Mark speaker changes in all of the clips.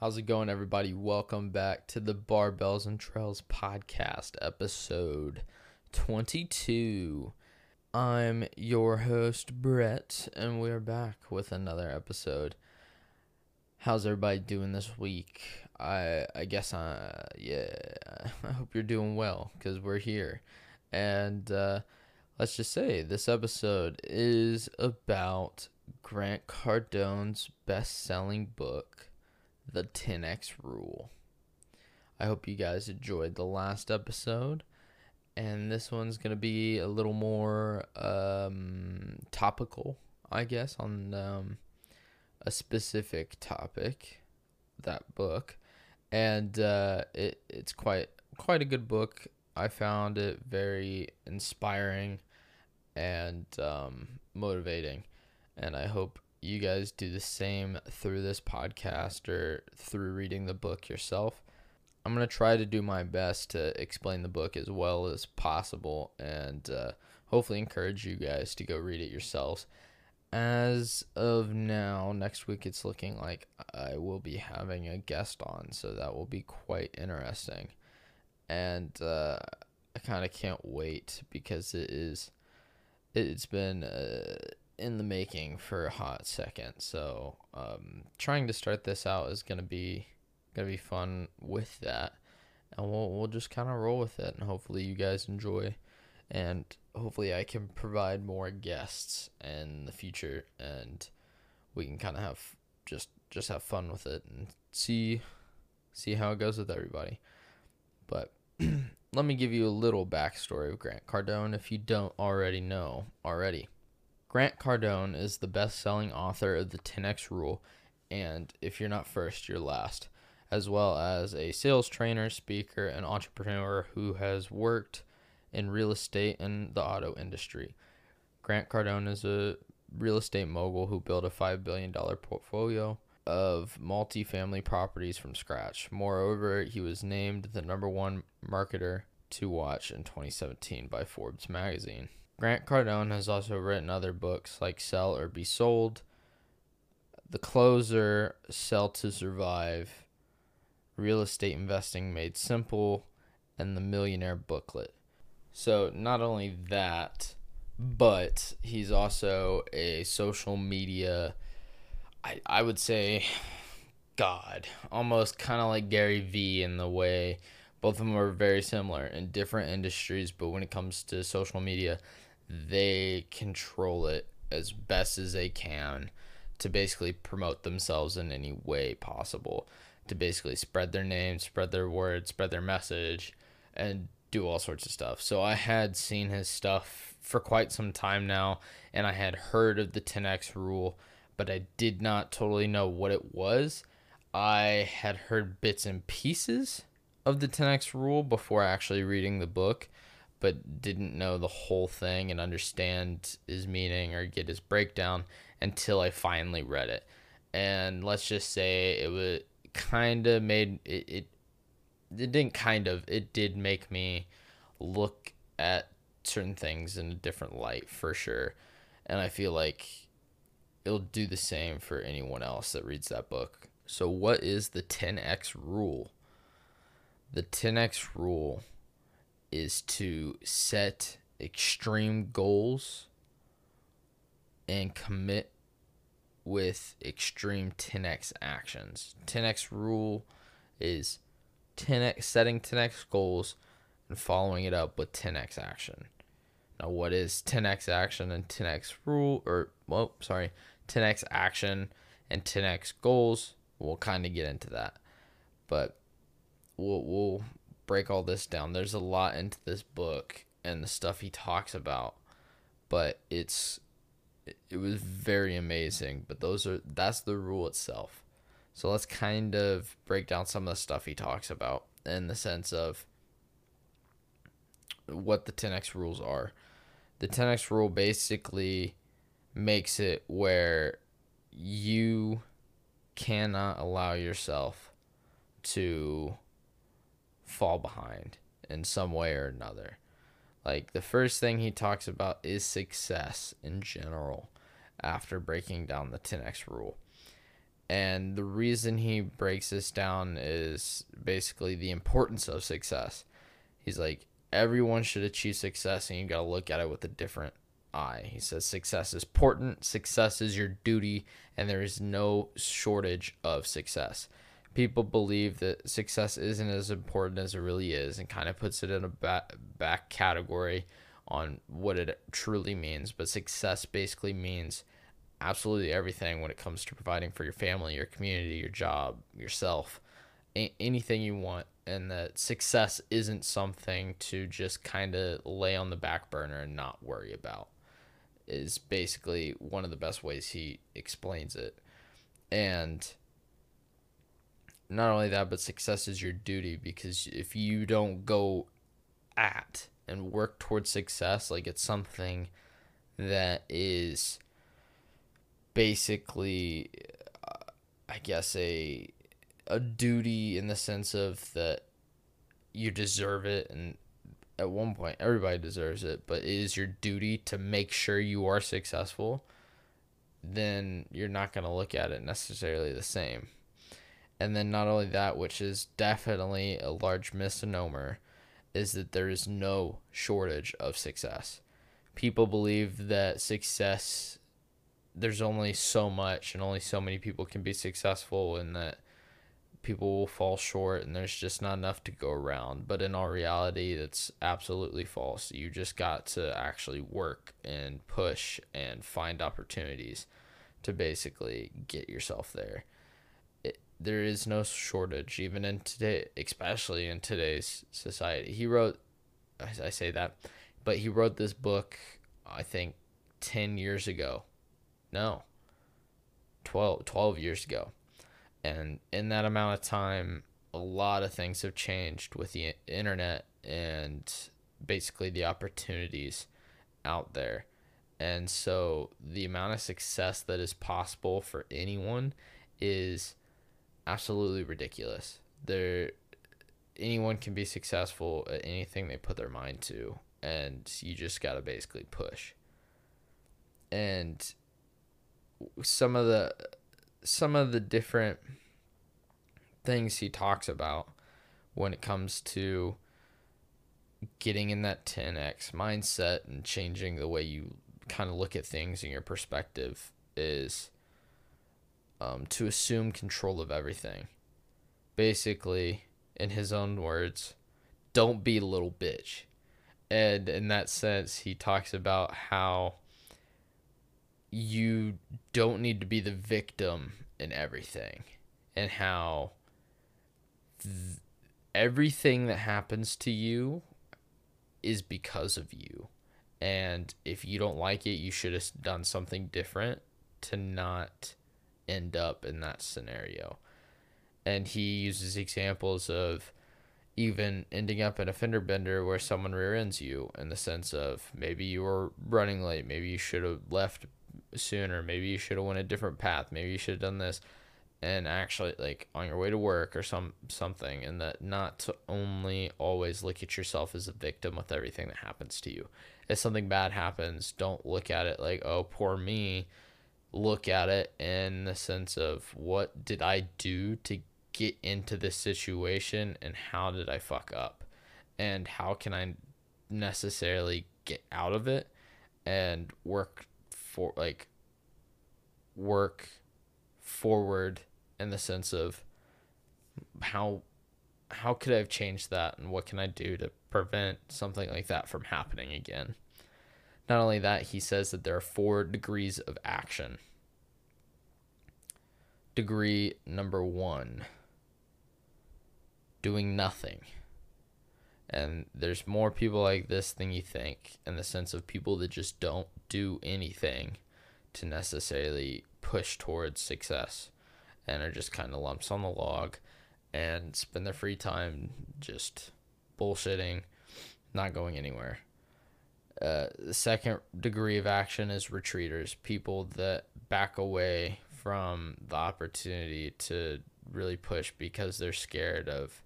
Speaker 1: How's it going, everybody? Welcome back to the Barbells and Trails podcast, episode 22. I'm your host, Brett, and we're back with another episode. How's everybody doing this week? I I guess I yeah, I hope you're doing well because we're here, and uh, let's just say this episode is about Grant Cardone's best-selling book the 10x rule. I hope you guys enjoyed the last episode. And this one's going to be a little more um, topical, I guess, on um, a specific topic, that book. And uh, it, it's quite quite a good book. I found it very inspiring and um, motivating. And I hope you guys do the same through this podcast or through reading the book yourself. I'm going to try to do my best to explain the book as well as possible and uh, hopefully encourage you guys to go read it yourselves. As of now, next week it's looking like I will be having a guest on, so that will be quite interesting. And uh, I kind of can't wait because it is. It's been. Uh, in the making for a hot second. So um, trying to start this out is gonna be gonna be fun with that, and we'll we'll just kind of roll with it, and hopefully you guys enjoy, and hopefully I can provide more guests in the future, and we can kind of have just just have fun with it and see see how it goes with everybody. But let me give you a little backstory of Grant Cardone if you don't already know already. Grant Cardone is the best selling author of the 10X Rule, and if you're not first, you're last, as well as a sales trainer, speaker, and entrepreneur who has worked in real estate and the auto industry. Grant Cardone is a real estate mogul who built a $5 billion portfolio of multifamily properties from scratch. Moreover, he was named the number one marketer to watch in 2017 by Forbes magazine. Grant Cardone has also written other books like Sell or Be Sold, The Closer, Sell to Survive, Real Estate Investing Made Simple, and The Millionaire Booklet. So, not only that, but he's also a social media, I, I would say, God, almost kind of like Gary Vee in the way both of them are very similar in different industries, but when it comes to social media, they control it as best as they can to basically promote themselves in any way possible to basically spread their name, spread their word, spread their message, and do all sorts of stuff. So I had seen his stuff for quite some time now, and I had heard of the 10x rule, but I did not totally know what it was. I had heard bits and pieces of the 10x rule before actually reading the book but didn't know the whole thing and understand his meaning or get his breakdown until I finally read it. And let's just say it was kind of made it, it it didn't kind of it did make me look at certain things in a different light for sure. And I feel like it'll do the same for anyone else that reads that book. So what is the 10x rule? The 10x rule is to set extreme goals and commit with extreme 10x actions. 10x rule is 10x setting 10x goals and following it up with 10x action. Now, what is 10x action and 10x rule? Or, well, sorry, 10x action and 10x goals? We'll kind of get into that, but we'll we'll break all this down. There's a lot into this book and the stuff he talks about, but it's it was very amazing. But those are that's the rule itself. So let's kind of break down some of the stuff he talks about in the sense of what the 10x rules are. The 10x rule basically makes it where you cannot allow yourself to fall behind in some way or another. Like the first thing he talks about is success in general after breaking down the 10x rule. And the reason he breaks this down is basically the importance of success. He's like, everyone should achieve success, and you got to look at it with a different eye. He says, success is important, success is your duty, and there is no shortage of success. People believe that success isn't as important as it really is and kind of puts it in a back, back category on what it truly means. But success basically means absolutely everything when it comes to providing for your family, your community, your job, yourself, a- anything you want. And that success isn't something to just kind of lay on the back burner and not worry about, is basically one of the best ways he explains it. And not only that, but success is your duty because if you don't go at and work towards success, like it's something that is basically, uh, I guess, a a duty in the sense of that you deserve it and at one point everybody deserves it but it is your duty to make sure you are successful then you're not going to look at it necessarily the same and then not only that which is definitely a large misnomer is that there is no shortage of success. People believe that success there's only so much and only so many people can be successful and that people will fall short and there's just not enough to go around. But in all reality that's absolutely false. You just got to actually work and push and find opportunities to basically get yourself there there is no shortage even in today especially in today's society. He wrote I, say that but he wrote this book i think 10 years ago. No 12, 12 years ago. And in that amount of time a lot of things have changed with the internet and basically the opportunities out there. And so the amount of success that is possible for anyone is absolutely ridiculous. There anyone can be successful at anything they put their mind to and you just got to basically push. And some of the some of the different things he talks about when it comes to getting in that 10x mindset and changing the way you kind of look at things and your perspective is um, to assume control of everything. Basically, in his own words, don't be a little bitch. And in that sense, he talks about how you don't need to be the victim in everything and how th- everything that happens to you is because of you. And if you don't like it, you should have done something different to not end up in that scenario. And he uses examples of even ending up in a fender bender where someone rear ends you in the sense of maybe you were running late, maybe you should have left sooner. Maybe you should have went a different path. Maybe you should have done this and actually like on your way to work or some something and that not to only always look at yourself as a victim with everything that happens to you. If something bad happens, don't look at it like, "Oh, poor me." Look at it in the sense of what did I do to get into this situation and how did I fuck up? And how can I necessarily get out of it and work for like work forward in the sense of how how could I have changed that and what can I do to prevent something like that from happening again? Not only that, he says that there are four degrees of action. Degree number one doing nothing. And there's more people like this than you think, in the sense of people that just don't do anything to necessarily push towards success and are just kind of lumps on the log and spend their free time just bullshitting, not going anywhere. Uh, the second degree of action is retreaters, people that back away from the opportunity to really push because they're scared of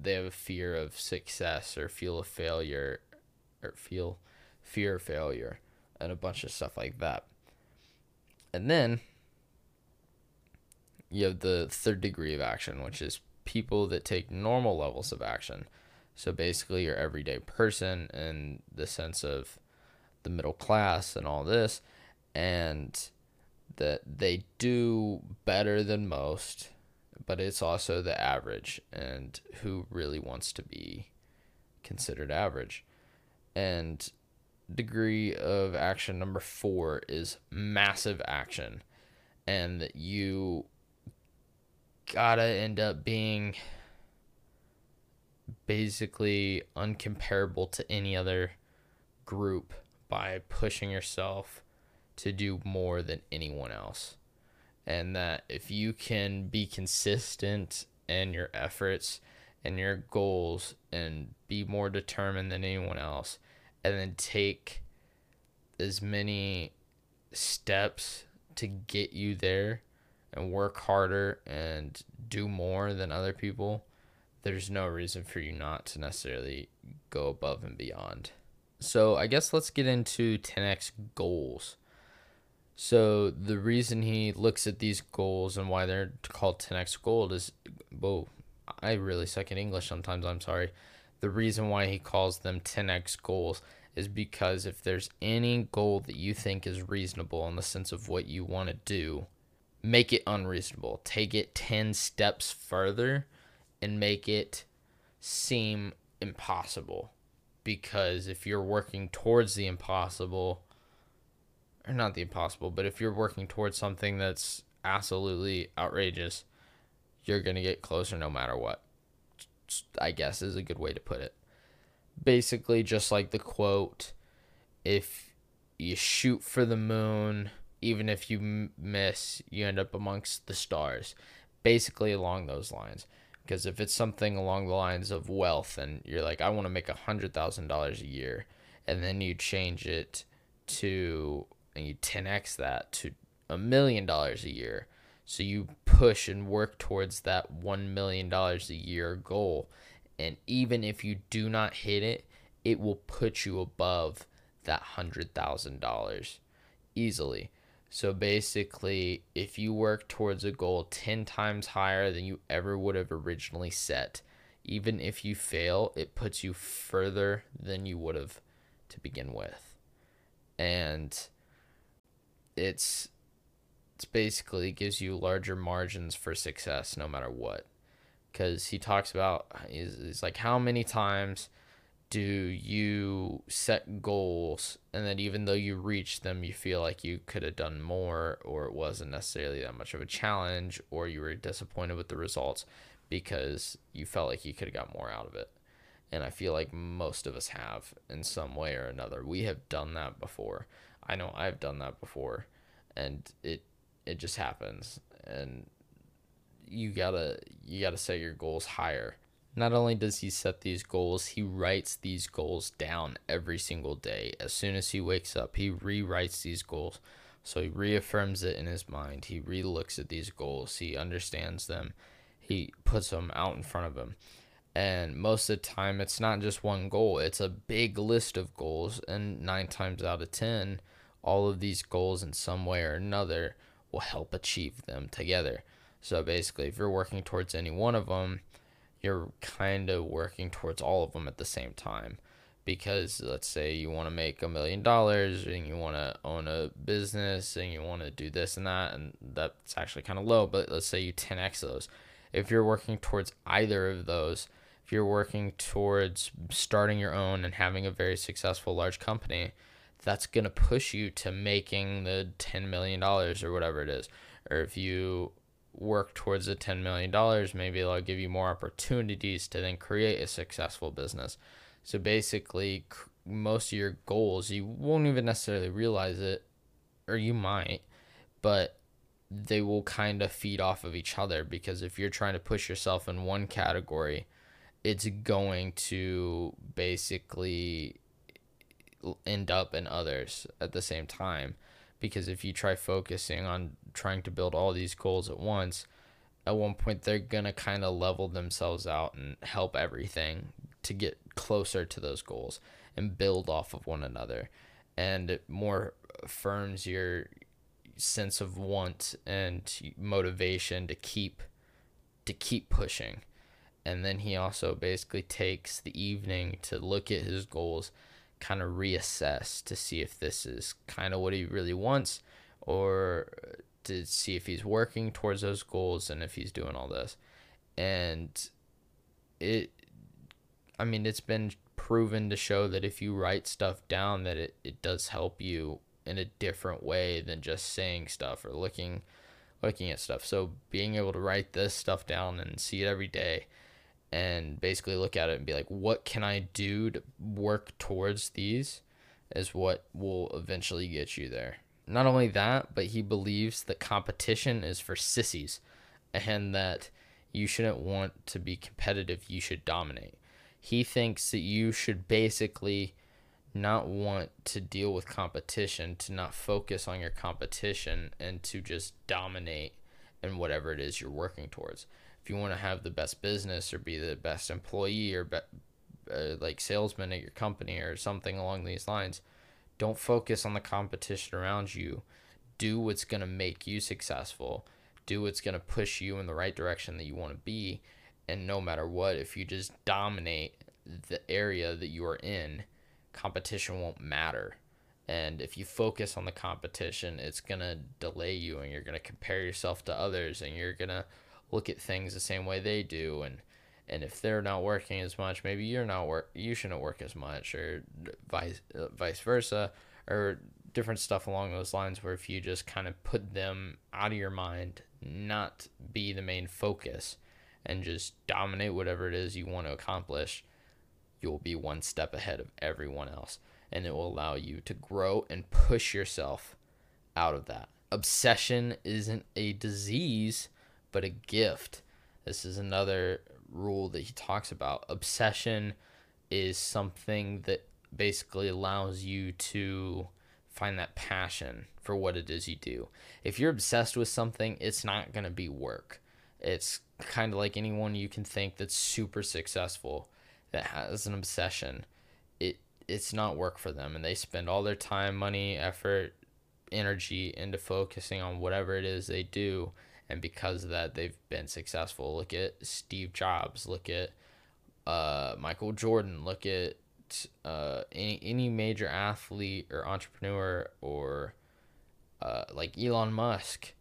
Speaker 1: they have a fear of success or feel a failure or feel fear of failure and a bunch of stuff like that. And then you have the third degree of action, which is people that take normal levels of action. So basically, your everyday person in the sense of the middle class and all this, and that they do better than most, but it's also the average and who really wants to be considered average. And degree of action number four is massive action. And you gotta end up being basically uncomparable to any other group by pushing yourself to do more than anyone else. And that if you can be consistent in your efforts and your goals and be more determined than anyone else, and then take as many steps to get you there and work harder and do more than other people, there's no reason for you not to necessarily go above and beyond. So, I guess let's get into 10x goals. So, the reason he looks at these goals and why they're called 10x gold is, whoa, I really suck at English sometimes, I'm sorry. The reason why he calls them 10x goals is because if there's any goal that you think is reasonable in the sense of what you want to do, make it unreasonable. Take it 10 steps further and make it seem impossible. Because if you're working towards the impossible, or not the impossible, but if you're working towards something that's absolutely outrageous, you're going to get closer no matter what. I guess is a good way to put it. Basically, just like the quote if you shoot for the moon, even if you miss, you end up amongst the stars. Basically, along those lines. Because if it's something along the lines of wealth and you're like, I want to make a $100,000 a year, and then you change it to, and you 10x that to a million dollars a year. So you push and work towards that $1 million a year goal. And even if you do not hit it, it will put you above that $100,000 easily. So basically, if you work towards a goal 10 times higher than you ever would have originally set, even if you fail, it puts you further than you would have to begin with. And it's it's basically gives you larger margins for success no matter what. Cuz he talks about he's, like how many times do you set goals? And then even though you reach them you feel like you could have done more or it wasn't necessarily that much of a challenge or you were disappointed with the results because you felt like you could have got more out of it. And i feel like most of us have in some way or another. We have done that before. I know i've done that before. And it it just happens. And you gotta you gotta set your goals higher not only does he set these goals, he writes these goals down every single day. As soon as he wakes up, he rewrites these goals. So he reaffirms it in his mind. He relooks at these goals. He understands them. He puts them out in front of him. And most of the time, it's not just one goal, it's a big list of goals. And nine times out of 10, all of these goals, in some way or another, will help achieve them together. So basically, if you're working towards any one of them, you're kind of working towards all of them at the same time. Because let's say you want to make a million dollars and you want to own a business and you want to do this and that and that's actually kind of low but let's say you 10x those. If you're working towards either of those if you're working towards starting your own and having a very successful large company that's going to push you to making the 10 million dollars or whatever it is. Or if you work towards the $10 million, maybe they'll give you more opportunities to then create a successful business. So basically, most of your goals, you won't even necessarily realize it, or you might, but they will kind of feed off of each other because if you're trying to push yourself in one category, it's going to basically end up in others at the same time because if you try focusing on trying to build all these goals at once, at one point they're going to kind of level themselves out and help everything to get closer to those goals and build off of one another. And it more affirms your sense of want and motivation to keep to keep pushing. And then he also basically takes the evening to look at his goals, kind of reassess to see if this is kind of what he really wants or to see if he's working towards those goals and if he's doing all this. And it I mean it's been proven to show that if you write stuff down that it, it does help you in a different way than just saying stuff or looking looking at stuff. So being able to write this stuff down and see it every day and basically look at it and be like, what can I do to work towards these is what will eventually get you there. Not only that, but he believes that competition is for sissies and that you shouldn't want to be competitive, you should dominate. He thinks that you should basically not want to deal with competition, to not focus on your competition, and to just dominate in whatever it is you're working towards. If you want to have the best business or be the best employee or be, uh, like salesman at your company or something along these lines, don't focus on the competition around you. Do what's going to make you successful. Do what's going to push you in the right direction that you want to be. And no matter what, if you just dominate the area that you are in, competition won't matter. And if you focus on the competition, it's going to delay you and you're going to compare yourself to others and you're going to look at things the same way they do and and if they're not working as much, maybe you're not work you shouldn't work as much or vice uh, vice versa or different stuff along those lines where if you just kind of put them out of your mind, not be the main focus and just dominate whatever it is you want to accomplish, you'll be one step ahead of everyone else. And it will allow you to grow and push yourself out of that. Obsession isn't a disease, but a gift. This is another rule that he talks about. Obsession is something that basically allows you to find that passion for what it is you do. If you're obsessed with something, it's not going to be work. It's kind of like anyone you can think that's super successful that has an obsession, it it's not work for them and they spend all their time, money, effort, energy into focusing on whatever it is they do and because of that they've been successful. Look at Steve Jobs, look at uh, Michael Jordan, look at uh, any any major athlete or entrepreneur or uh, like Elon Musk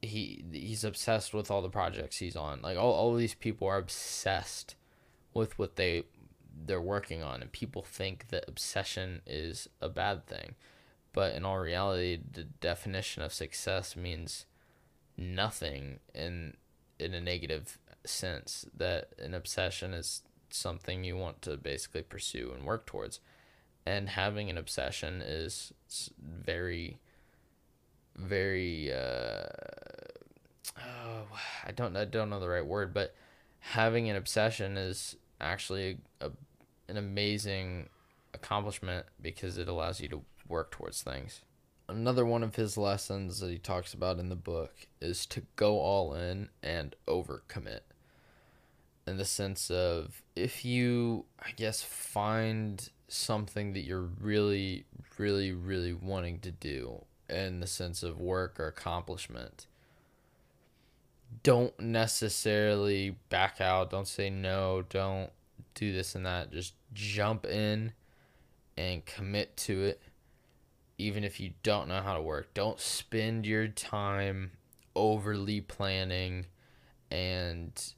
Speaker 1: he he's obsessed with all the projects he's on. Like all, all these people are obsessed with what they they're working on and people think that obsession is a bad thing but in all reality the definition of success means nothing in in a negative sense that an obsession is something you want to basically pursue and work towards and having an obsession is very very uh oh, I don't I don't know the right word but having an obsession is actually a, a, an amazing accomplishment because it allows you to work towards things. Another one of his lessons that he talks about in the book is to go all in and overcommit. In the sense of if you, I guess, find something that you're really, really, really wanting to do in the sense of work or accomplishment, don't necessarily back out. Don't say no. Don't do this and that. Just jump in and commit to it, even if you don't know how to work. Don't spend your time overly planning and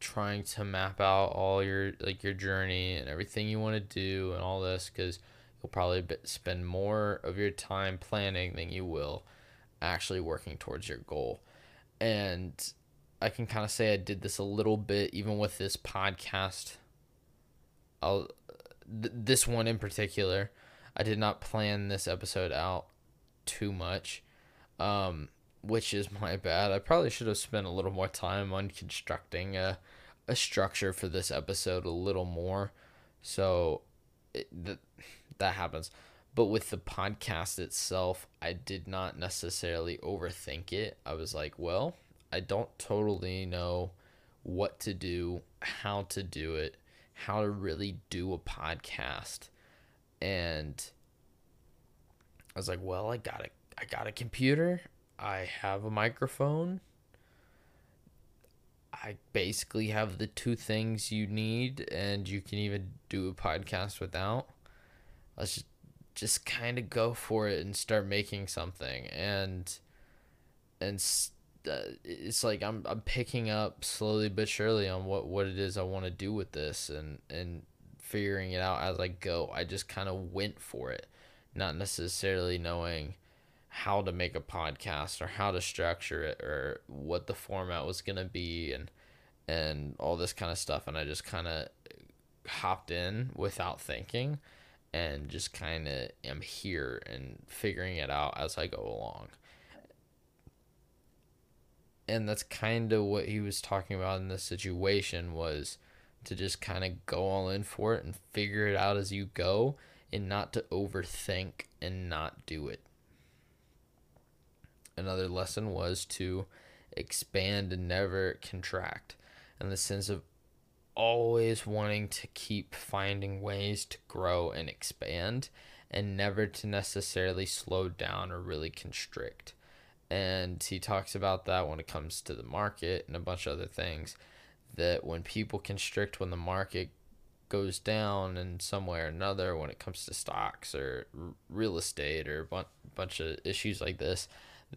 Speaker 1: trying to map out all your like your journey and everything you want to do and all this because you'll probably spend more of your time planning than you will actually working towards your goal and I can kind of say I did this a little bit even with this podcast. I'll th- this one in particular, I did not plan this episode out too much, um, which is my bad. I probably should have spent a little more time on constructing a a structure for this episode a little more. So it, th- that happens. But with the podcast itself, I did not necessarily overthink it. I was like, well, I don't totally know what to do, how to do it, how to really do a podcast. And I was like, well, I got to I got a computer, I have a microphone. I basically have the two things you need, and you can even do a podcast without. Let's just, just kind of go for it and start making something. And and uh, it's like I'm I'm picking up slowly but surely on what what it is I want to do with this, and and figuring it out as I go. I just kind of went for it, not necessarily knowing how to make a podcast or how to structure it or what the format was going to be and and all this kind of stuff and I just kind of hopped in without thinking and just kind of am here and figuring it out as I go along. And that's kind of what he was talking about in this situation was to just kind of go all in for it and figure it out as you go and not to overthink and not do it another lesson was to expand and never contract and the sense of always wanting to keep finding ways to grow and expand and never to necessarily slow down or really constrict. And he talks about that when it comes to the market and a bunch of other things. That when people constrict when the market goes down in some way or another, when it comes to stocks or real estate or a bunch of issues like this,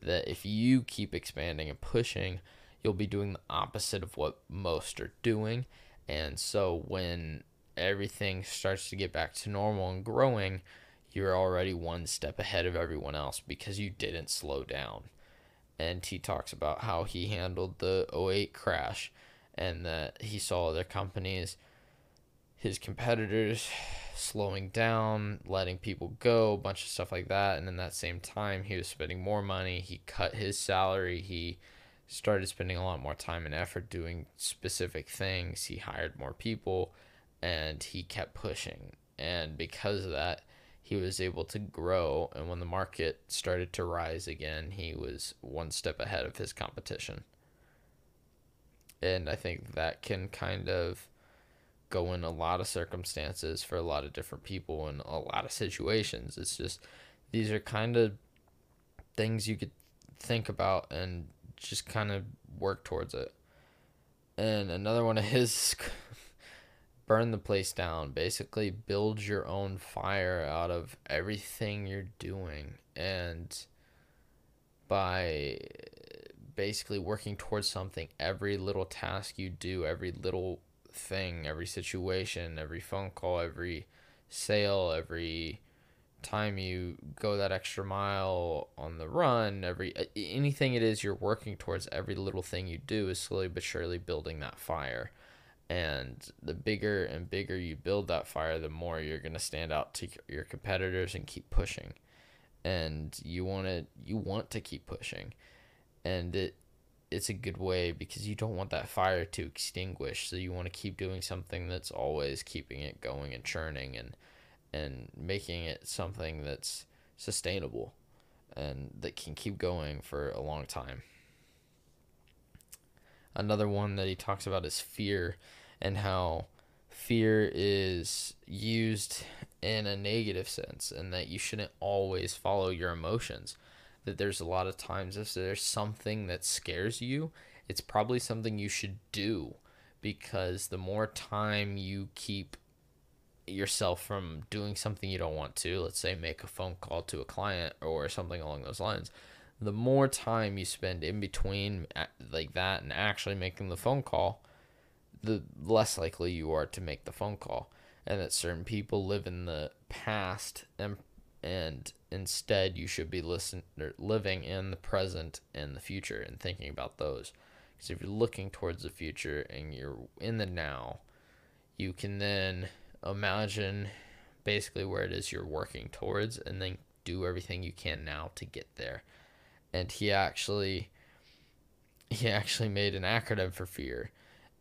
Speaker 1: that if you keep expanding and pushing, you'll be doing the opposite of what most are doing. And so when everything starts to get back to normal and growing, you're already one step ahead of everyone else because you didn't slow down. And he talks about how he handled the 08 crash and that he saw other companies, his competitors slowing down, letting people go, a bunch of stuff like that. And in that same time, he was spending more money. He cut his salary. He started spending a lot more time and effort doing specific things. He hired more people and he kept pushing. And because of that, he was able to grow. And when the market started to rise again, he was one step ahead of his competition. And I think that can kind of go in a lot of circumstances for a lot of different people in a lot of situations. It's just these are kind of things you could think about and just kind of work towards it. And another one of his burn the place down. Basically build your own fire out of everything you're doing and by basically working towards something every little task you do, every little thing, every situation, every phone call, every sale, every time you go that extra mile on the run, every anything it is you're working towards, every little thing you do is slowly but surely building that fire. And the bigger and bigger you build that fire, the more you're going to stand out to your competitors and keep pushing. And you want to you want to keep pushing. And it it's a good way because you don't want that fire to extinguish. So you want to keep doing something that's always keeping it going and churning and and making it something that's sustainable and that can keep going for a long time. Another one that he talks about is fear and how fear is used in a negative sense and that you shouldn't always follow your emotions that there's a lot of times if there's something that scares you, it's probably something you should do because the more time you keep yourself from doing something you don't want to, let's say make a phone call to a client or something along those lines, the more time you spend in between like that and actually making the phone call, the less likely you are to make the phone call. And that certain people live in the past and and instead you should be listen living in the present and the future and thinking about those. Because if you're looking towards the future and you're in the now you can then imagine basically where it is you're working towards and then do everything you can now to get there. And he actually he actually made an acronym for fear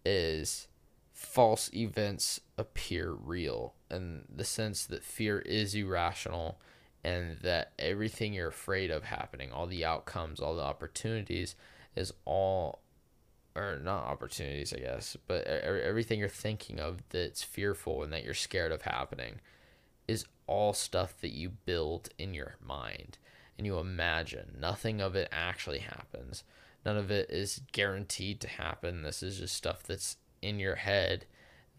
Speaker 1: is false events appear real. In the sense that fear is irrational and that everything you're afraid of happening, all the outcomes, all the opportunities, is all, or not opportunities, I guess, but everything you're thinking of that's fearful and that you're scared of happening is all stuff that you build in your mind. and you imagine. Nothing of it actually happens. None of it is guaranteed to happen. This is just stuff that's in your head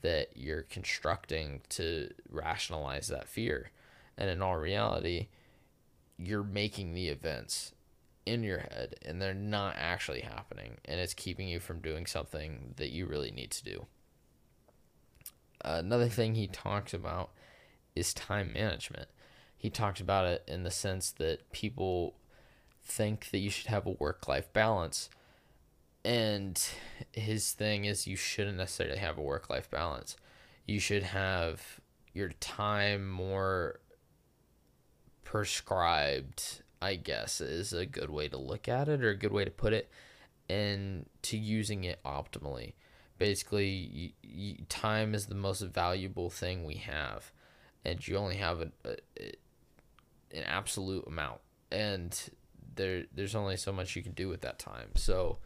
Speaker 1: that you're constructing to rationalize that fear. And in all reality, you're making the events in your head and they're not actually happening. And it's keeping you from doing something that you really need to do. Another thing he talks about is time management. He talks about it in the sense that people think that you should have a work life balance. And his thing is you shouldn't necessarily have a work life balance. You should have your time more prescribed, I guess, is a good way to look at it or a good way to put it, and to using it optimally. Basically, you, you, time is the most valuable thing we have, and you only have a, a, an absolute amount, and there there's only so much you can do with that time. So,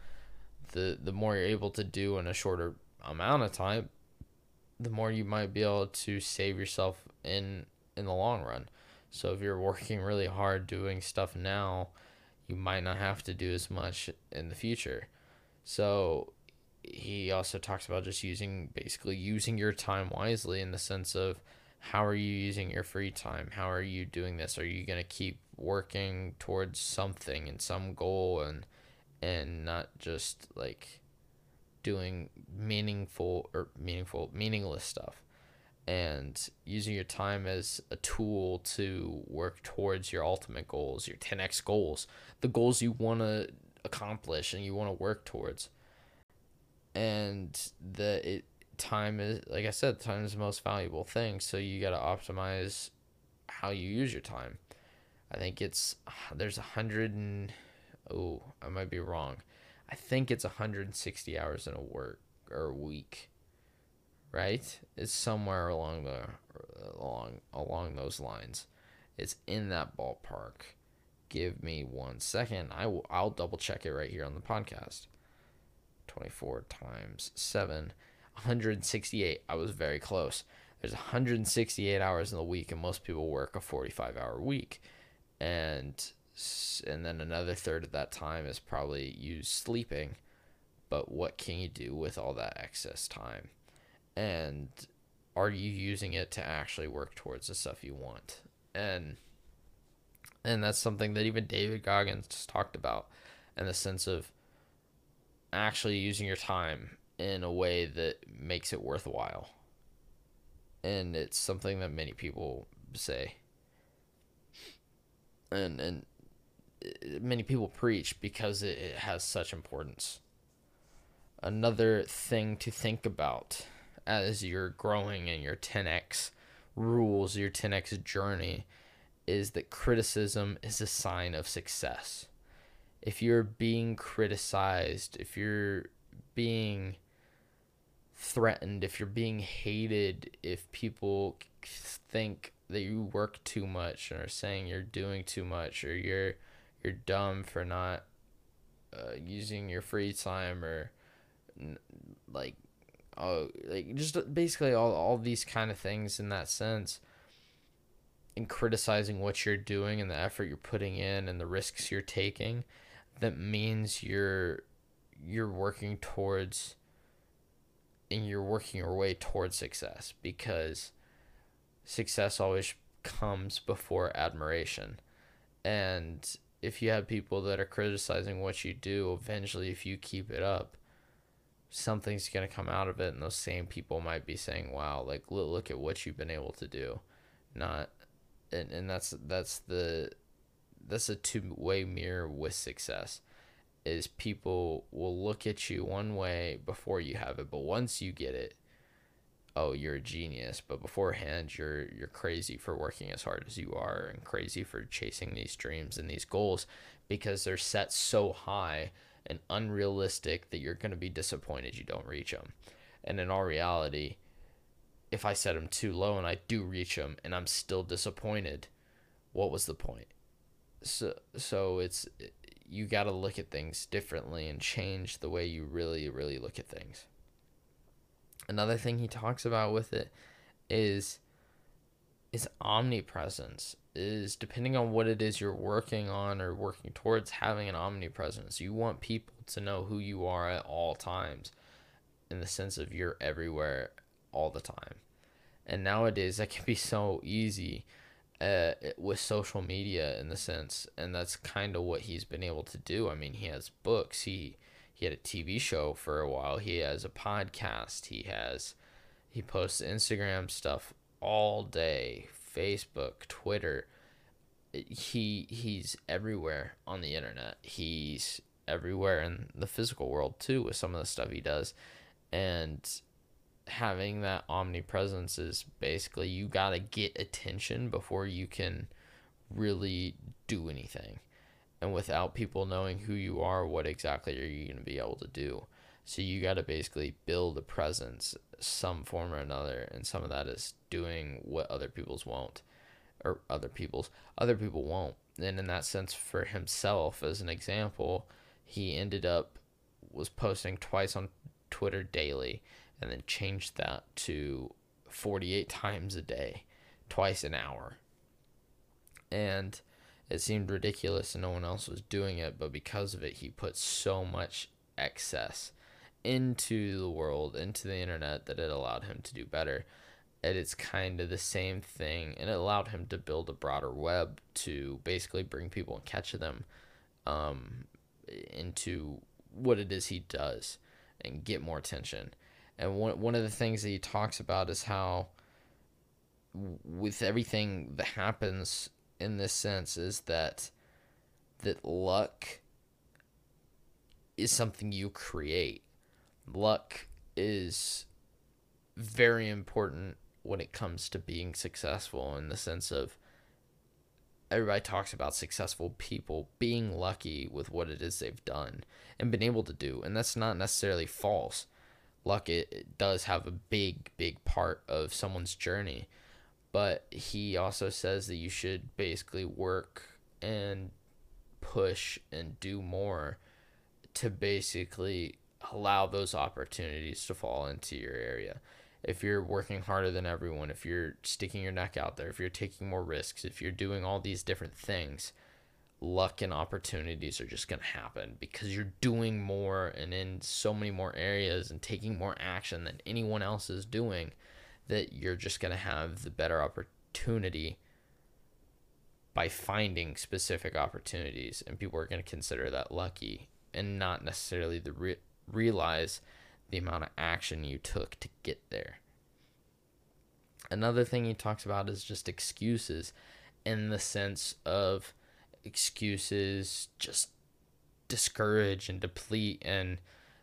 Speaker 1: the the more you're able to do in a shorter amount of time, the more you might be able to save yourself in in the long run. So if you're working really hard doing stuff now, you might not have to do as much in the future. So he also talks about just using basically using your time wisely in the sense of how are you using your free time? How are you doing this? Are you going to keep working towards something and some goal and and not just like doing meaningful or meaningful meaningless stuff and using your time as a tool to work towards your ultimate goals, your 10x goals, the goals you want to accomplish and you want to work towards. And the it, time is like I said, time is the most valuable thing, so you got to optimize how you use your time. I think it's there's a hundred and oh I might be wrong. I think it's 160 hours in a work or a week right? It's somewhere along the along along those lines. It's in that ballpark. Give me one second. I will I'll double check it right here on the podcast. 24 times 7 168. I was very close. There's 168 hours in the week and most people work a 45 hour week. And and then another third of that time is probably used sleeping. But what can you do with all that excess time? And are you using it to actually work towards the stuff you want? And and that's something that even david goggins talked about in the sense of actually using your time in a way that makes it worthwhile. And it's something that many people say. And and many people preach because it, it has such importance. Another thing to think about as you're growing in your 10x rules, your 10x journey, is that criticism is a sign of success. If you're being criticized, if you're being threatened, if you're being hated, if people think that you work too much and are saying you're doing too much or you're you're dumb for not uh, using your free time or like oh, like just uh, basically all all these kind of things in that sense. And criticizing what you're doing and the effort you're putting in and the risks you're taking, that means you're you're working towards and you're working your way towards success because success always comes before admiration. And if you have people that are criticizing what you do, eventually, if you keep it up, something's going to come out of it and those same people might be saying wow like look, at what you've been able to do. Not and, and that's that's the that's a two-way mirror with success is people will look at you one way before you have it but once you get it oh you're a genius. But beforehand you're you're crazy for working as hard as you are and crazy for chasing these dreams and these goals because they're set so high and unrealistic that you're going to be disappointed you don't reach them. And in all reality, if I set them too low and I do reach them and I'm still disappointed, what was the point? So so it's you got to look at things differently and change the way you really really look at things. Another thing he talks about with it is is omnipresence is depending on what it is you're working on or working towards having an omnipresence. You want people to know who you are at all times in the sense of you're everywhere all the time. And nowadays that can be so easy uh, with social media in the sense and that's kind of what he's been able to do. I mean he has books. He he had a tv show for a while. He has a podcast. He has he posts instagram stuff all day facebook twitter he he's everywhere on the internet. He's everywhere in the physical world too with some of the stuff he does. And having that omnipresence is basically you got to get attention before you can really do anything. And without people knowing who you are what exactly are you going to be able to do so you got to basically build a presence some form or another and some of that is doing what other people's won't or other people's other people won't. And in that sense for himself as an example he ended up was posting twice on twitter daily and then changed that to 48 times a day twice an hour. And it seemed ridiculous and no one else was doing it but because of it he put so much excess into the world, into the internet, that it allowed him to do better. And it's kind of the same thing, and it allowed him to build a broader web to basically bring people and catch them um, into what it is he does and get more attention. And one, one of the things that he talks about is how, with everything that happens in this sense, is that that luck is something you create luck is very important when it comes to being successful in the sense of everybody talks about successful people being lucky with what it is they've done and been able to do and that's not necessarily false. Luck it, it does have a big big part of someone's journey. But he also says that you should basically work and push and do more to basically allow those opportunities to fall into your area. If you're working harder than everyone, if you're sticking your neck out there, if you're taking more risks, if you're doing all these different things, luck and opportunities are just going to happen because you're doing more and in so many more areas and taking more action than anyone else is doing that you're just going to have the better opportunity by finding specific opportunities and people are going to consider that lucky and not necessarily the re- realize the amount of action you took to get there. Another thing he talks about is just excuses in the sense of excuses just discourage and deplete and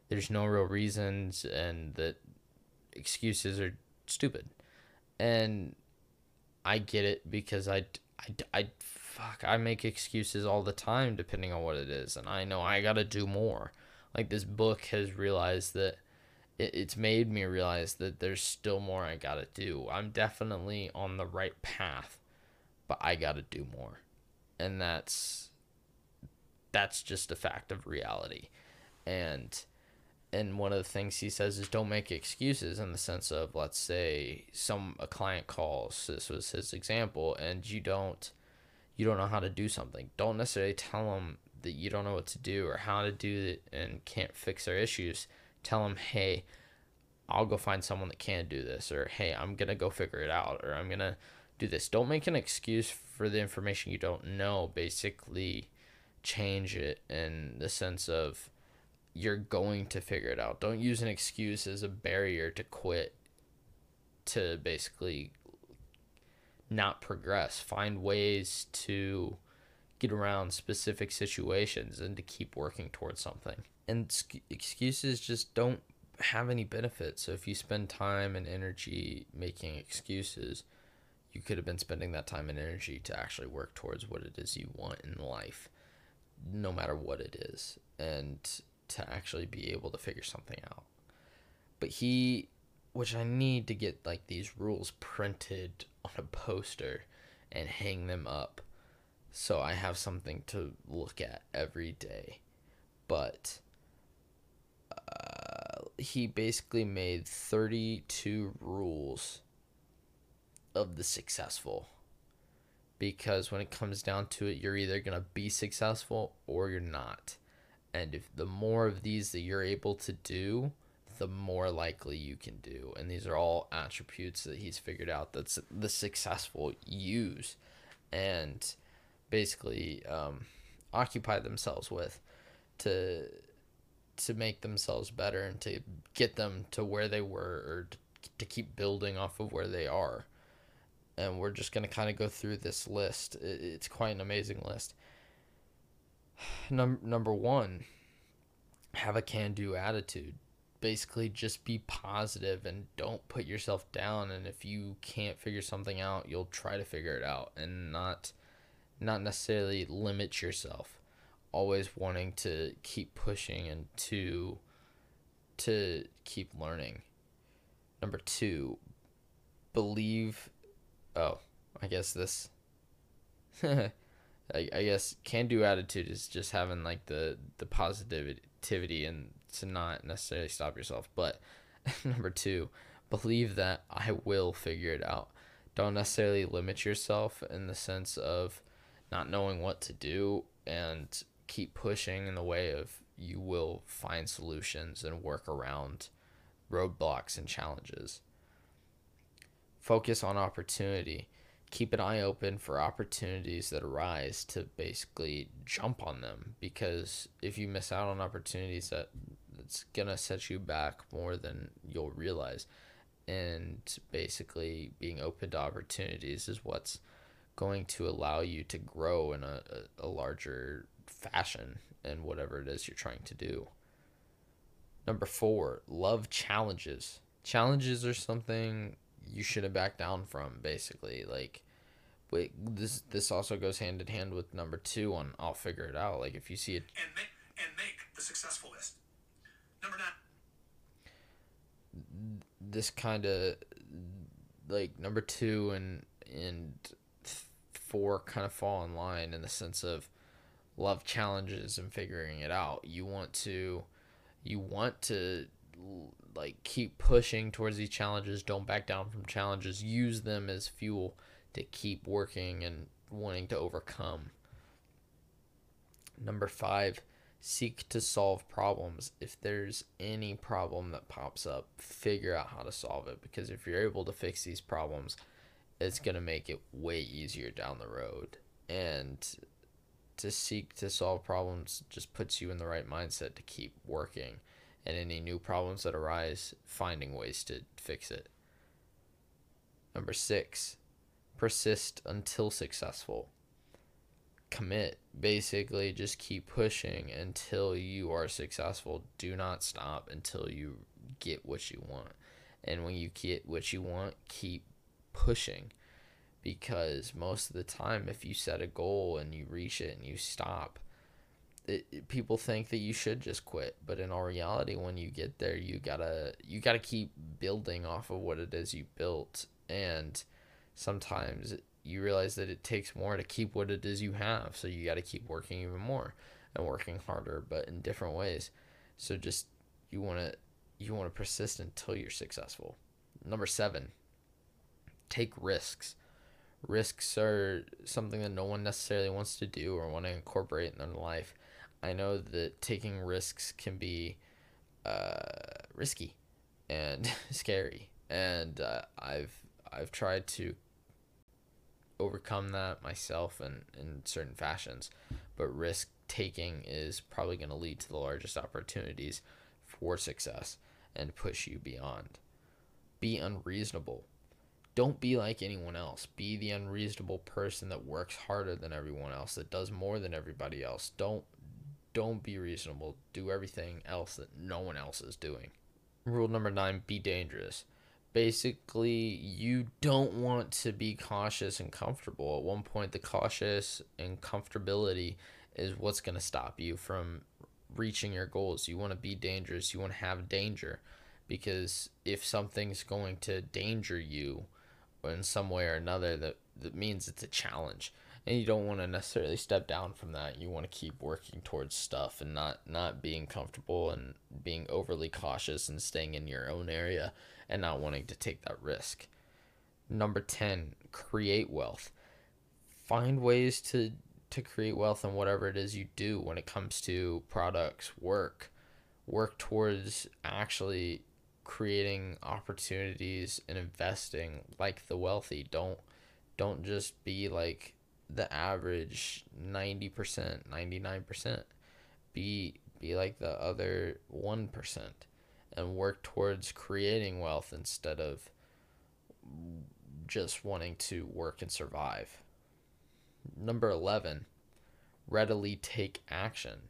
Speaker 1: there's no real reasons and that excuses are stupid. And I get it because I, I, I fuck, I make excuses all the time depending on what it is and I know I got to do more like this book has realized that it, it's made me realize that there's still more I gotta do. I'm definitely on the right path, but I gotta do more. And that's that's just a fact of reality. And and one of the things he says is don't make excuses in the sense of let's say some a client calls this was his example and you don't you don't know how to do something don't necessarily tell them that you don't know what to do or how to do it and can't fix their issues, tell them, hey, I'll go find someone that can do this, or hey, I'm gonna go figure it out, or I'm gonna do this. Don't make an excuse for the information you don't know. Basically, change it in the sense of you're going to figure it out. Don't use an excuse as a barrier to quit, to basically not progress. Find ways to get around specific situations and to keep working towards something. And excuses just don't have any benefit. So if you spend time and energy making excuses, you could have been spending that time and energy to actually work towards what it is you want in life, no matter what it is, and to actually be able to figure something out. But he, which I need to get like these rules printed on a poster and hang them up so I have something to look at every day. But uh, he basically made 32 rules of the successful. Because when it comes down to it, you're either going to be successful or you're not. And if the more of these that you're able to do, the more likely you can do. And these are all attributes that he's figured out that the successful use and basically um, occupy themselves with to to make themselves better and to get them to where they were or to keep building off of where they are. And we're just going to kind of go through this list. It's quite an amazing list. Number number 1, have a can-do attitude. Basically just be positive and don't put yourself down and if you can't figure something out, you'll try to figure it out and not not necessarily limit yourself always wanting to keep pushing and to to keep learning. Number two, believe. Oh, I guess this. I, I guess can do attitude is just having like the the positivity and to not necessarily stop yourself. But number two, believe that I will figure it out. Don't necessarily limit yourself in the sense of not knowing what to do and keep pushing in the way of you will find solutions and work around roadblocks and challenges. Focus on opportunity. Keep an eye open for opportunities that arise to basically jump on them because if you miss out on opportunities that it's going to set you back more than you'll realize and basically being open to opportunities is what's going to allow you to grow in a, a, a larger fashion and whatever it is you're trying to do. Number four, love challenges. Challenges are something you shouldn't back down from, basically. Like, wait, this this also goes hand in hand with number two on I'll figure it out. Like, if you see it
Speaker 2: and make and make the successful list. Number nine.
Speaker 1: This kind of like number two and and four kind of fall in line in the sense of love challenges and figuring it out. You want to you want to like keep pushing towards these challenges, don't back down from challenges, use them as fuel to keep working and wanting to overcome. Number 5, seek to solve problems. If there's any problem that pops up, figure out how to solve it because if you're able to fix these problems, it's going to make it way easier down the road. And to seek to solve problems just puts you in the right mindset to keep working. And any new problems that arise finding ways to fix it. Number six persist until successful. Commit. Basically just keep pushing until you are successful. Do not stop until you get what you want. And when you get what you want keep pushing because most of the time if you set a goal and you reach it and you stop it, it, people think that you should just quit. But in all reality when you get there you gotta you gotta keep building off of what it is you built. And sometimes you realize that it takes more to keep what it is you have. So you gotta keep working even more and working harder but in different ways. So just you want to you want to persist until you're successful. Number seven take risks risks are something that no one necessarily wants to do or want to incorporate in their life. I know that taking risks can be uh, risky and scary, and uh, I've I've tried to overcome that myself in, in certain fashions, but risk taking is probably going to lead to the largest opportunities for success and push you beyond. Be unreasonable don't be like anyone else. Be the unreasonable person that works harder than everyone else, that does more than everybody else. Don't don't be reasonable. Do everything else that no one else is doing. Rule number 9, be dangerous. Basically, you don't want to be cautious and comfortable. At one point the cautious and comfortability is what's going to stop you from reaching your goals. You want to be dangerous. You want to have danger because if something's going to danger you, in some way or another that, that means it's a challenge and you don't want to necessarily step down from that you want to keep working towards stuff and not not being comfortable and being overly cautious and staying in your own area and not wanting to take that risk Number 10, create wealth. Find ways to to create wealth in whatever it is you do when it comes to products, work. Work towards actually creating opportunities and investing like the wealthy. Don't don't just be like the average 90%, 99%. Be be like the other 1% and work towards creating wealth instead of just wanting to work and survive. Number 11, readily take action.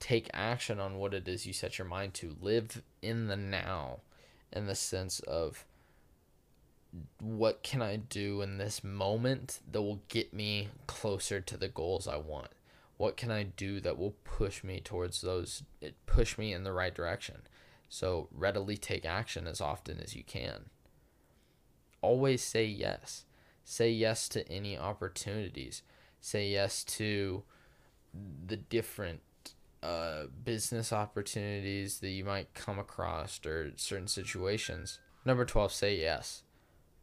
Speaker 1: Take action on what it is you set your mind to. Live in the now in the sense of what can I do in this moment that will get me closer to the goals I want? What can I do that will push me towards those, it push me in the right direction? So readily take action as often as you can. Always say yes. Say yes to any opportunities. Say yes to the different uh, business opportunities that you might come across or certain situations. Number 12, say yes.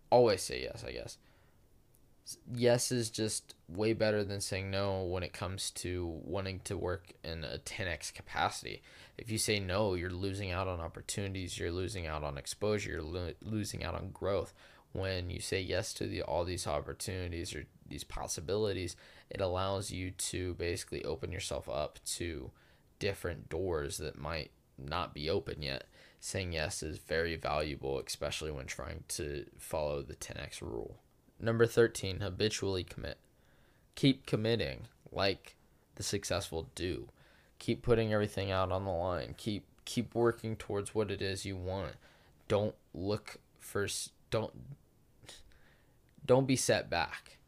Speaker 1: Always say yes, I guess. Yes is just way better than saying no when it comes to wanting to work in a 10x capacity. If you say no, you're losing out on opportunities, you're losing out on exposure, you're lo- losing out on growth. When you say yes to the, all these opportunities or these possibilities, it allows you to basically open yourself up to different doors that might not be open yet. Saying yes is very valuable, especially when trying to follow the 10x rule. Number 13, habitually commit. Keep committing like the successful do. Keep putting everything out on the line. Keep keep working towards what it is you want. Don't look for don't don't be set back.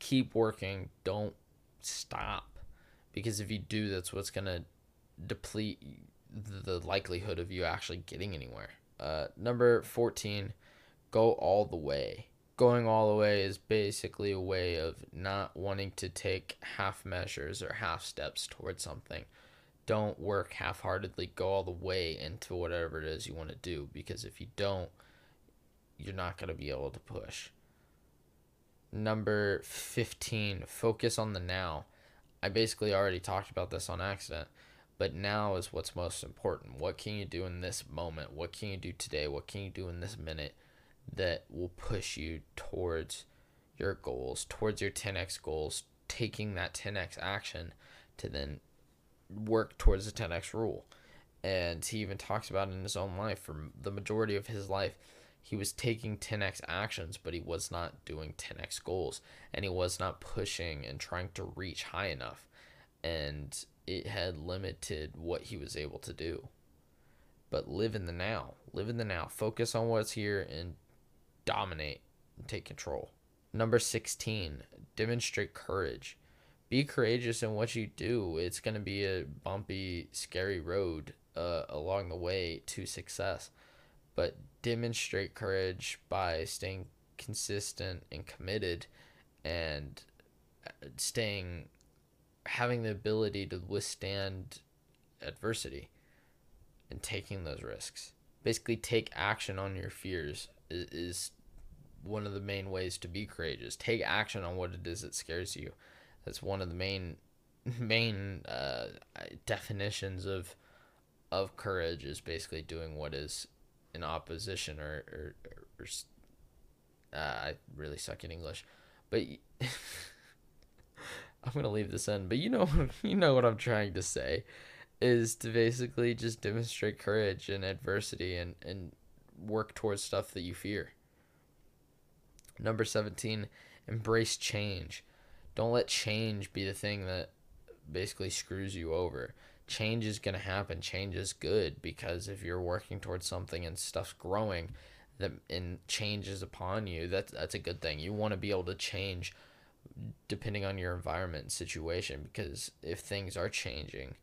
Speaker 1: Keep working. Don't stop. Because if you do, that's what's going to deplete the likelihood of you actually getting anywhere. Uh, number 14, go all the way. Going all the way is basically a way of not wanting to take half measures or half steps towards something. Don't work half heartedly, go all the way into whatever it is you want to do because if you don't, you're not going to be able to push. Number 15, focus on the now. I basically already talked about this on accident but now is what's most important. What can you do in this moment? What can you do today? What can you do in this minute that will push you towards your goals, towards your 10x goals, taking that 10x action to then work towards the 10x rule. And he even talks about in his own life, for the majority of his life, he was taking 10x actions, but he was not doing 10x goals. And he was not pushing and trying to reach high enough. And it had limited what he was able to do. But live in the now. Live in the now. Focus on what's here and dominate and take control. Number 16, demonstrate courage. Be courageous in what you do. It's going to be a bumpy, scary road uh, along the way to success. But demonstrate courage by staying consistent and committed and uh, staying having the ability to withstand adversity and taking those risks. Basically, take action on your fears is, is one of the main ways to be courageous. Take action on what it is that scares you. That's one of the main main uh, definitions of of courage is basically doing what is in opposition or or, or, uh, I really suck in English, but I'm gonna leave this in, but you know, you know what I'm trying to say, is to basically just demonstrate courage in adversity and and work towards stuff that you fear. Number 17, embrace change. Don't let change be the thing that basically screws you over. Change is to happen. Change is good because if you're working towards something and stuff's growing that and change is upon you, that's that's a good thing. You want to be able to change depending on your environment and situation because if things are changing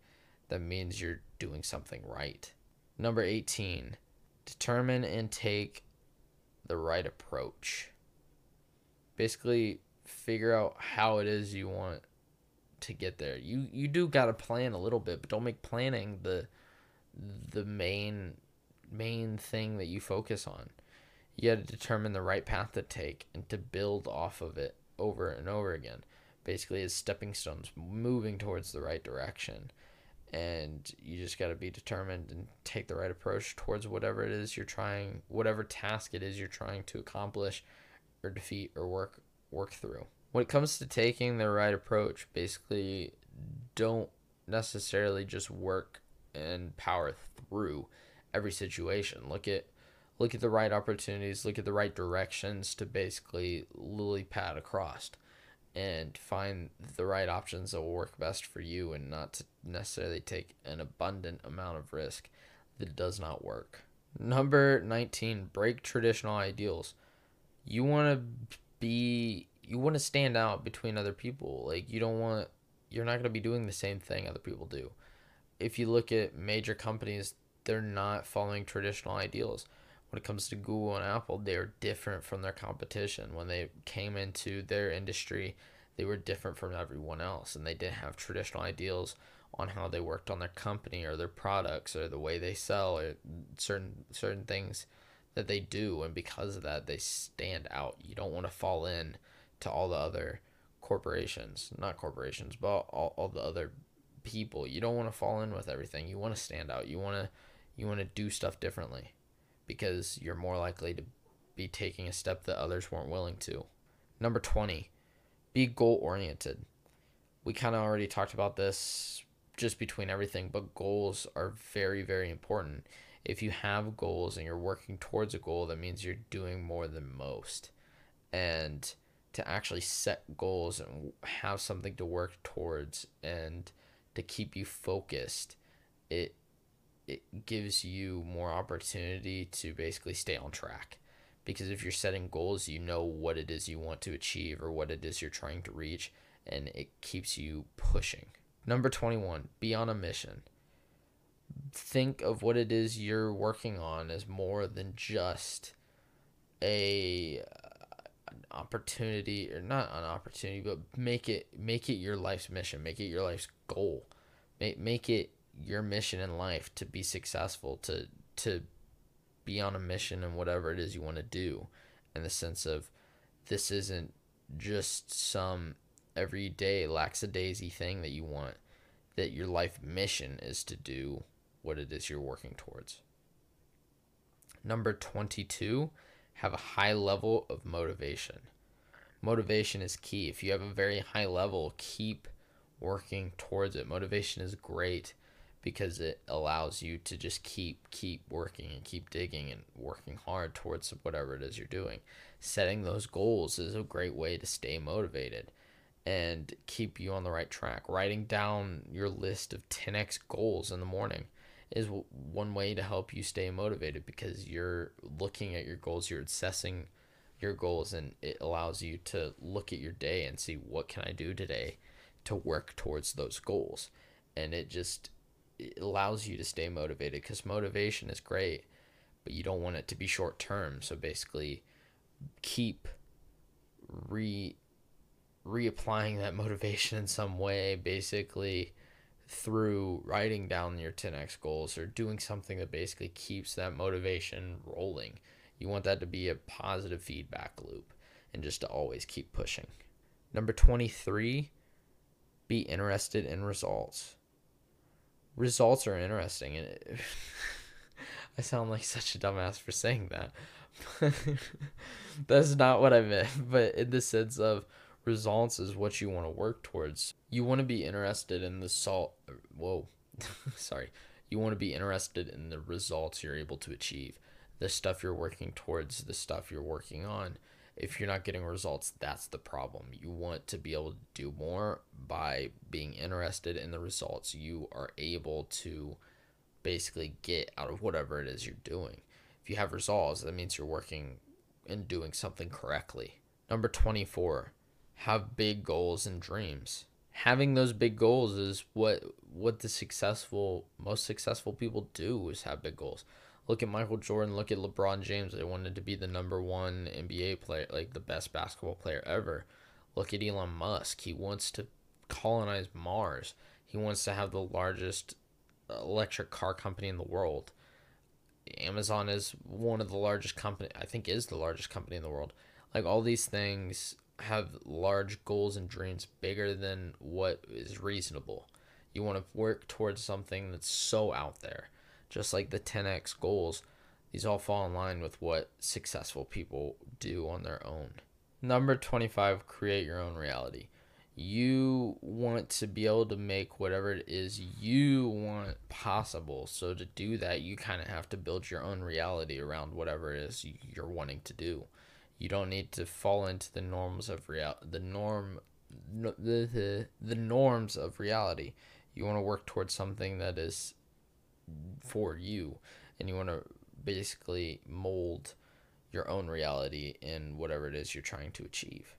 Speaker 1: that means you're doing something right. Number 18 determine and take the right approach. Basically figure out how it is you want to get there. You you do got to plan a little bit but don't make planning the the main main thing that you focus on. You got to determine the right path to take and to build off of it over and over again. Basically, as stepping stones moving towards the right direction. And you just got to be determined and take the right approach towards whatever it is you're trying, whatever task it is you're trying to accomplish or defeat or work work through. When it comes to taking the right approach, basically don't necessarily just work and power through every situation. Look at look at the right opportunities, look at the right directions to basically lily pad across and find the right options that will work best for you and not to necessarily take an abundant amount of risk that does not work. Number 19, break traditional ideals. You want to be you want to stand out between other people. Like you don't want you're not going to be doing the same thing other people do. If you look at major companies, they're not following traditional ideals. When it comes to Google and Apple, they're different from their competition. When they came into their industry, they were different from everyone else and they didn't have traditional ideals on how they worked on their company or their products or the way they sell or certain certain things that they do and because of that they stand out. You don't want to fall in to all the other corporations, not corporations, but all, all the other people. You don't want to fall in with everything. You want to stand out. You want to you want to do stuff differently because you're more likely to be taking a step that others weren't willing to. Number 20, be goal oriented. We kind of already talked about this just between everything, but goals are very, very important. If you have goals and you're working towards a goal, that means you're doing more than most. And to actually set goals and have something to work towards and to keep you focused, it it gives you more opportunity to basically stay on track. Because if you're setting goals, you know what it is you want to achieve or what it is you're trying to reach, and it keeps you pushing. Number 21, be on a mission. Think of what it is you're working on as more than just a an opportunity or not an opportunity, but make it make it your life's mission, make it your life's goal. Make make it your mission in life to be successful, to to be on a mission and whatever it is you want to do in the sense of this isn't just some everyday lackadaisy thing that you want that your life mission is to do what it is you're working towards. Number 22 have a high level of motivation. Motivation is key. If you have a very high level keep working towards it. Motivation is great because it allows you to just keep keep working and keep digging and working hard towards whatever it is you're doing. Setting those goals is a great way to stay motivated and keep you on the right track. Writing down your list of 10x goals in the morning is one way to help you stay motivated because you're looking at your goals, you're assessing your goals and it allows you to look at your day and see what can I do today to work towards those goals. And it just it allows you to stay motivated because motivation is great, but you don't want it to be short term. So basically, keep re reapplying that motivation in some way, basically through writing down your 10x goals or doing something that basically keeps that motivation rolling. You want that to be a positive feedback loop and just to always keep pushing. Number 23, be interested in results results are interesting and it, I sound like such a dumbass for saying that. That's not what I meant, but in the sense of results is what you want to work towards. You want to be interested in the salt whoa. Sorry. You want to be interested in the results you're able to achieve, the stuff you're working towards, the stuff you're working on if you're not getting results, that's the problem. You want to be able to do more by being interested in the results you are able to basically get out of whatever it is you're doing. If you have results, that means you're working and doing something correctly. Number 24, have big goals and dreams. Having those big goals is what what the successful most successful people do is have big goals look at Michael Jordan, look at LeBron James. They wanted to be the number one NBA player, like the best basketball player ever. Look at Elon Musk. He wants to colonize Mars. He wants to have the largest electric car company in the world. Amazon is one of the largest company I think is the largest company in the world. Like all these things have large goals and dreams bigger than what is reasonable. You want to work towards something that's so out there. Just like the 10x goals, these all fall in line with what successful people do on their own. Number 25, create your own reality. You want to be able to make whatever it is you want possible. So, to do that, you kind of have to build your own reality around whatever it is you're wanting to do. You don't need to fall into the norms of real the norm the, the the norms of reality. You want to work towards something that is for you and you want to basically mold your own reality in whatever it is you're trying to achieve.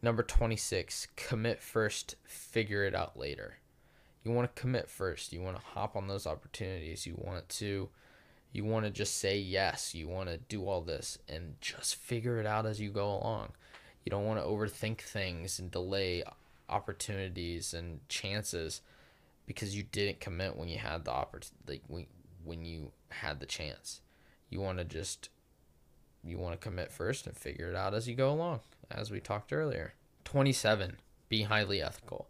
Speaker 1: Number 26, commit first, figure it out later. You want to commit first. You want to hop on those opportunities. You want to you want to just say yes. You want to do all this and just figure it out as you go along. You don't want to overthink things and delay opportunities and chances because you didn't commit when you had the opportunity like when, when you had the chance. You want to just you want to commit first and figure it out as you go along, as we talked earlier. 27. Be highly ethical.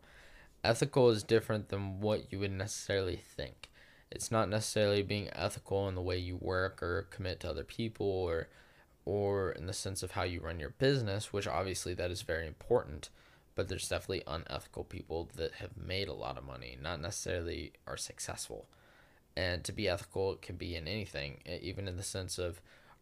Speaker 1: Ethical is different than what you would necessarily think. It's not necessarily being ethical in the way you work or commit to other people or or in the sense of how you run your business, which obviously that is very important, but there's definitely unethical people that have made a lot of money, not necessarily are successful. And to be ethical can be in anything, even in the sense of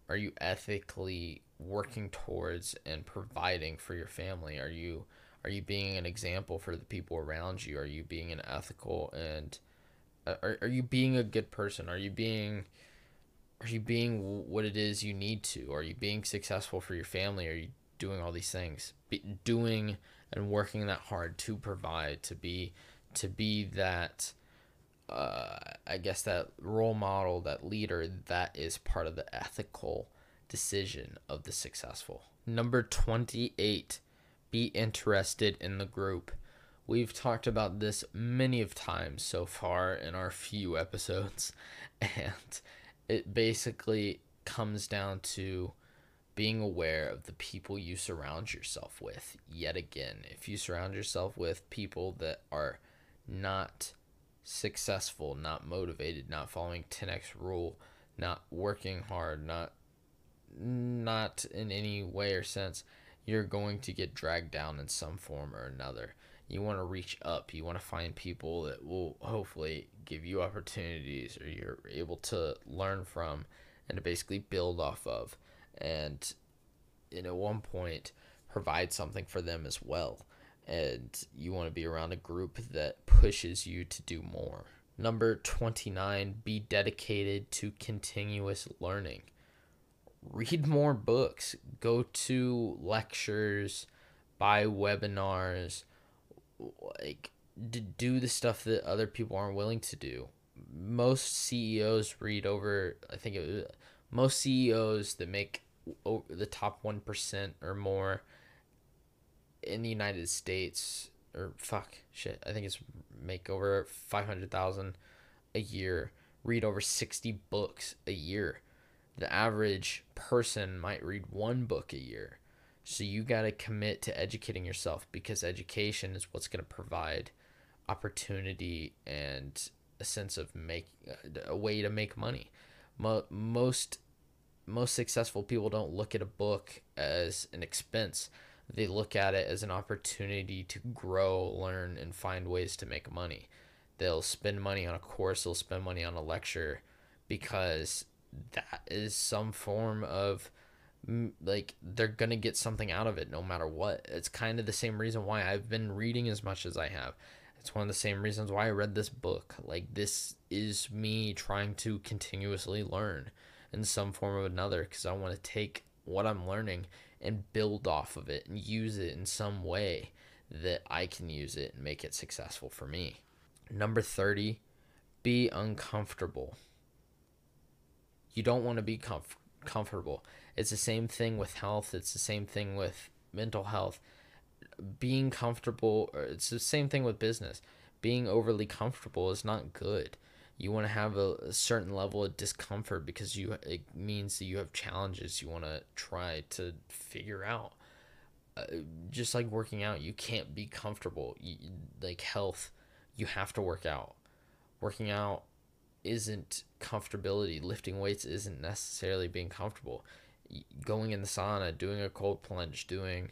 Speaker 1: are you ethically working towards and providing for your family? Are you are you being an example for the people around you? Are you being an ethical and uh, are, are you being a good person? Are you being are you being what it is you need to? Are you being successful for your family? Are you doing all these things? Be, doing and working that hard to provide, to be to be that uh, I guess that role model, that leader, that is part of the ethical decision of the successful. Number 28, be interested in the group. We've talked about this many of times so far in our few episodes, and it basically comes down to being aware of the people you surround yourself with. Yet again, if you surround yourself with people that are not successful, not motivated, not following 10x rule, not working hard, not not in any way or sense, you're going to get dragged down in some form or another. You want to reach up. You want to find people that will hopefully give you opportunities or you're able to learn from and to basically build off of. And in at one point provide something for them as well and you want to be around a group that pushes you to do more. Number 29, be dedicated to continuous learning. Read more books, go to lectures, buy webinars, like do the stuff that other people aren't willing to do. Most CEOs read over, I think it was, most CEOs that make the top 1% or more in the United States, or fuck, shit, I think it's make over 500,000 a year, read over 60 books a year. The average person might read one book a year. So you got to commit to educating yourself because education is what's going to provide opportunity and a sense of make uh, a way to make money. Most most successful people don't look at a book as an expense they look at it as an opportunity to grow, learn, and find ways to make money. They'll spend money on a course, they'll spend money on a lecture because that is some form of like they're gonna get something out of it no matter what. It's kind of the same reason why I've been reading as much as I have. It's one of the same reasons why I read this book. Like this is me trying to continuously learn in some form or another because I want to take what I'm learning and build off of it and use it in some way that I can use it and make it successful for me. Number 30, be uncomfortable. You don't want to be comf- comfortable. It's the same thing with health, it's the same thing with mental health. Being comfortable, it's the same thing with business. Being overly comfortable is not good. You want to have a, a certain level of discomfort because you it means that you have challenges you want to try to figure out. Uh, just like working out, you can't be comfortable. You, like health, you have to work out. Working out isn't comfortability. Lifting weights isn't necessarily being comfortable. Going in the sauna, doing a cold plunge, doing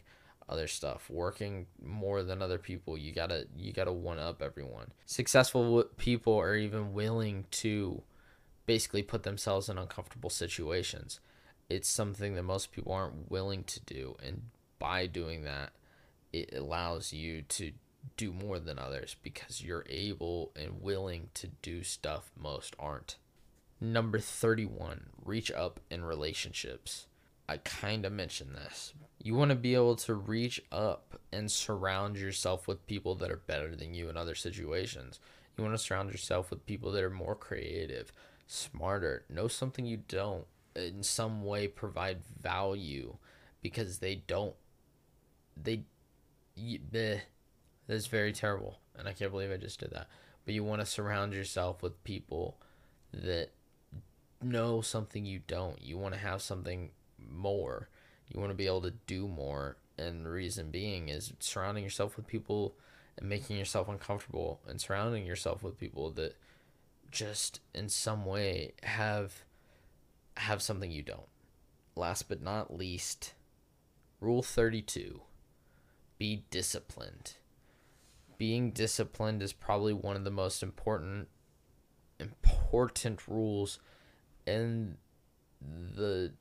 Speaker 1: other stuff, working more than other people, you gotta you gotta one up everyone. Successful people are even willing to basically put themselves in uncomfortable situations. It's something that most people aren't willing to do, and by doing that, it allows you to do more than others because you're able and willing to do stuff most aren't. Number 31, reach up in relationships. I kind of mentioned this. You want to be able to reach up and surround yourself with people that are better than you in other situations. You want to surround yourself with people that are more creative, smarter, know something you don't, in some way provide value because they don't they the that's very terrible, and I can't believe I just did that. But you want to surround yourself with people that know something you don't. You want to have something more. You want to be able to do more. And the reason being is surrounding yourself with people and making yourself uncomfortable and surrounding yourself with people that just in some way have have something you don't. Last but not least, rule 32. Be disciplined being disciplined is probably one of the most important important rules in the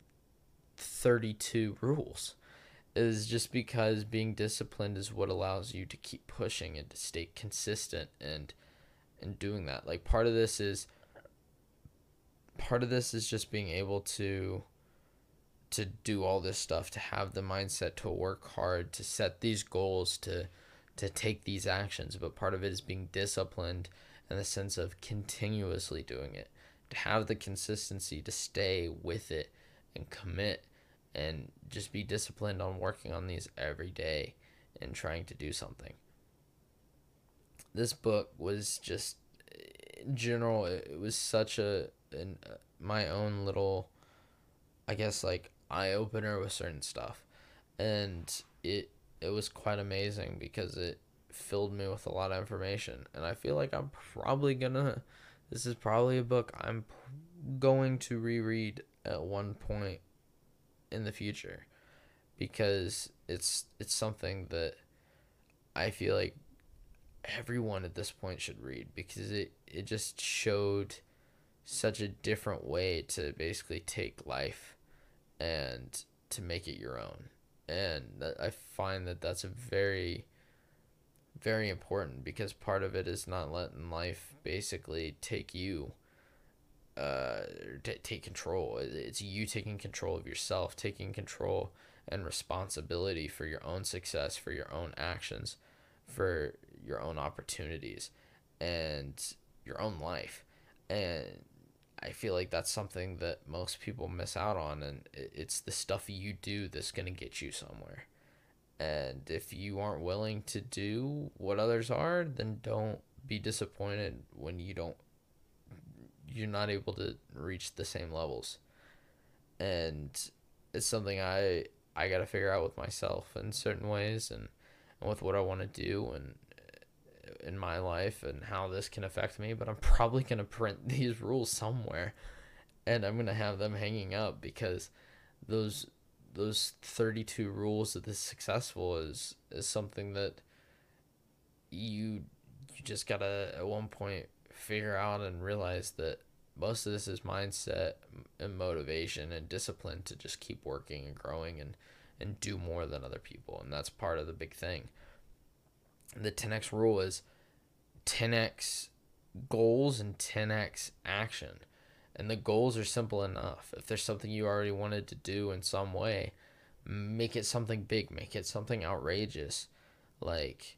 Speaker 1: 32 rules is just because being disciplined is what allows you to keep pushing and to stay consistent and and doing that. Like part of this is part of this is just being able to to do all this stuff to have the mindset to work hard to set these goals to to take these actions, but part of it is being disciplined in the sense of continuously doing it, to have the consistency to stay with it and commit and just be disciplined on working on these every day and trying to do something. This book was just in general it was such a an, uh, my own little I guess like eye opener with certain stuff and it it was quite amazing because it filled me with a lot of information and i feel like i'm probably gonna this is probably a book i'm going to reread at one point in the future because it's it's something that i feel like everyone at this point should read because it it just showed such a different way to basically take life and to make it your own. And I find that that's a very very important because part of it is not letting life basically take you uh t- take control it's you taking control of yourself taking control and responsibility for your own success for your own actions for your own opportunities and your own life and I feel like that's something that most people miss out on, and it's the stuff you do that's going to get you somewhere. And if you aren't willing to do what others are, then don't be disappointed when you don't, you're not able to reach the same levels. And it's something I, I got to figure out with myself in certain ways and, and with what I want to do and in my life and how this can affect me, but I'm probably going to print these rules somewhere and I'm going to have them hanging up because those those 32 rules of the successful is is something that you you just got to at one point figure out and realize that most of this is mindset and motivation and discipline to just keep working and growing and and do more than other people and that's part of the big thing the 10x rule is 10x goals and 10x action. And the goals are simple enough. If there's something you already wanted to do in some way, make it something big, make it something outrageous. Like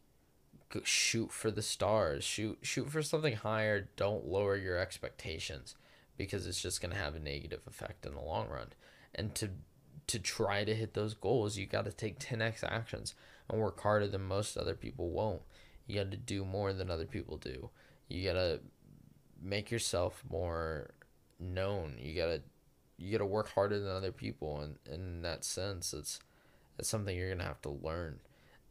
Speaker 1: shoot for the stars, shoot shoot for something higher, don't lower your expectations because it's just going to have a negative effect in the long run. And to to try to hit those goals, you got to take 10x actions and work harder than most other people won't. You got to do more than other people do. You got to make yourself more known. You gotta you gotta work harder than other people, and in that sense, it's it's something you're gonna have to learn.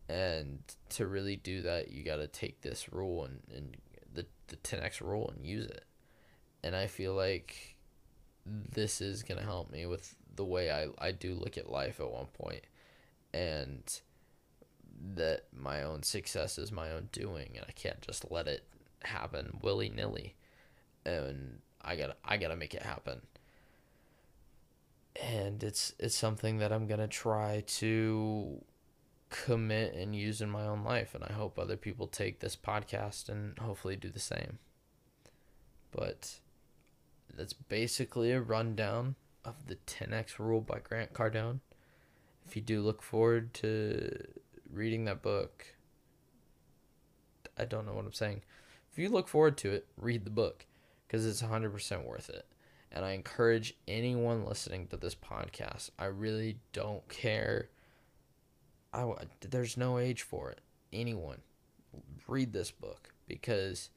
Speaker 1: And to really do that, you gotta take this rule and, and the the 10x rule and use it. And I feel like this is gonna help me with the way I, I do look at life at one point and that my own success is my own doing and I can't just let it happen willy nilly and I gotta I gotta make it happen and it's it's something that I'm gonna try to commit and use in my own life and I hope other people take this podcast and hopefully do the same but that's basically a rundown of the 10x rule by Grant Cardone if you do look forward to reading that book I don't know what I'm saying if you look forward to it read the book because it's 100% worth it and I encourage anyone listening to this podcast. I really don't care. I there's no age for it. Anyone read this book because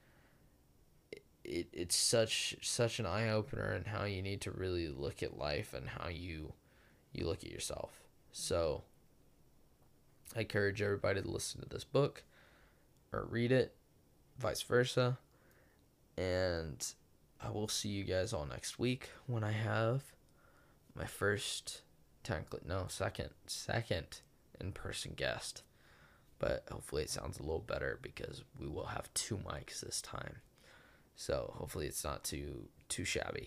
Speaker 1: it, it it's such such an eye opener and how you need to really look at life and how you you look at yourself. So I encourage everybody to listen to this book or read it, vice versa. And I will see you guys all next week when I have my first technically no second second in person guest. But hopefully it sounds a little better because we will have two mics this time. So hopefully it's not too too shabby.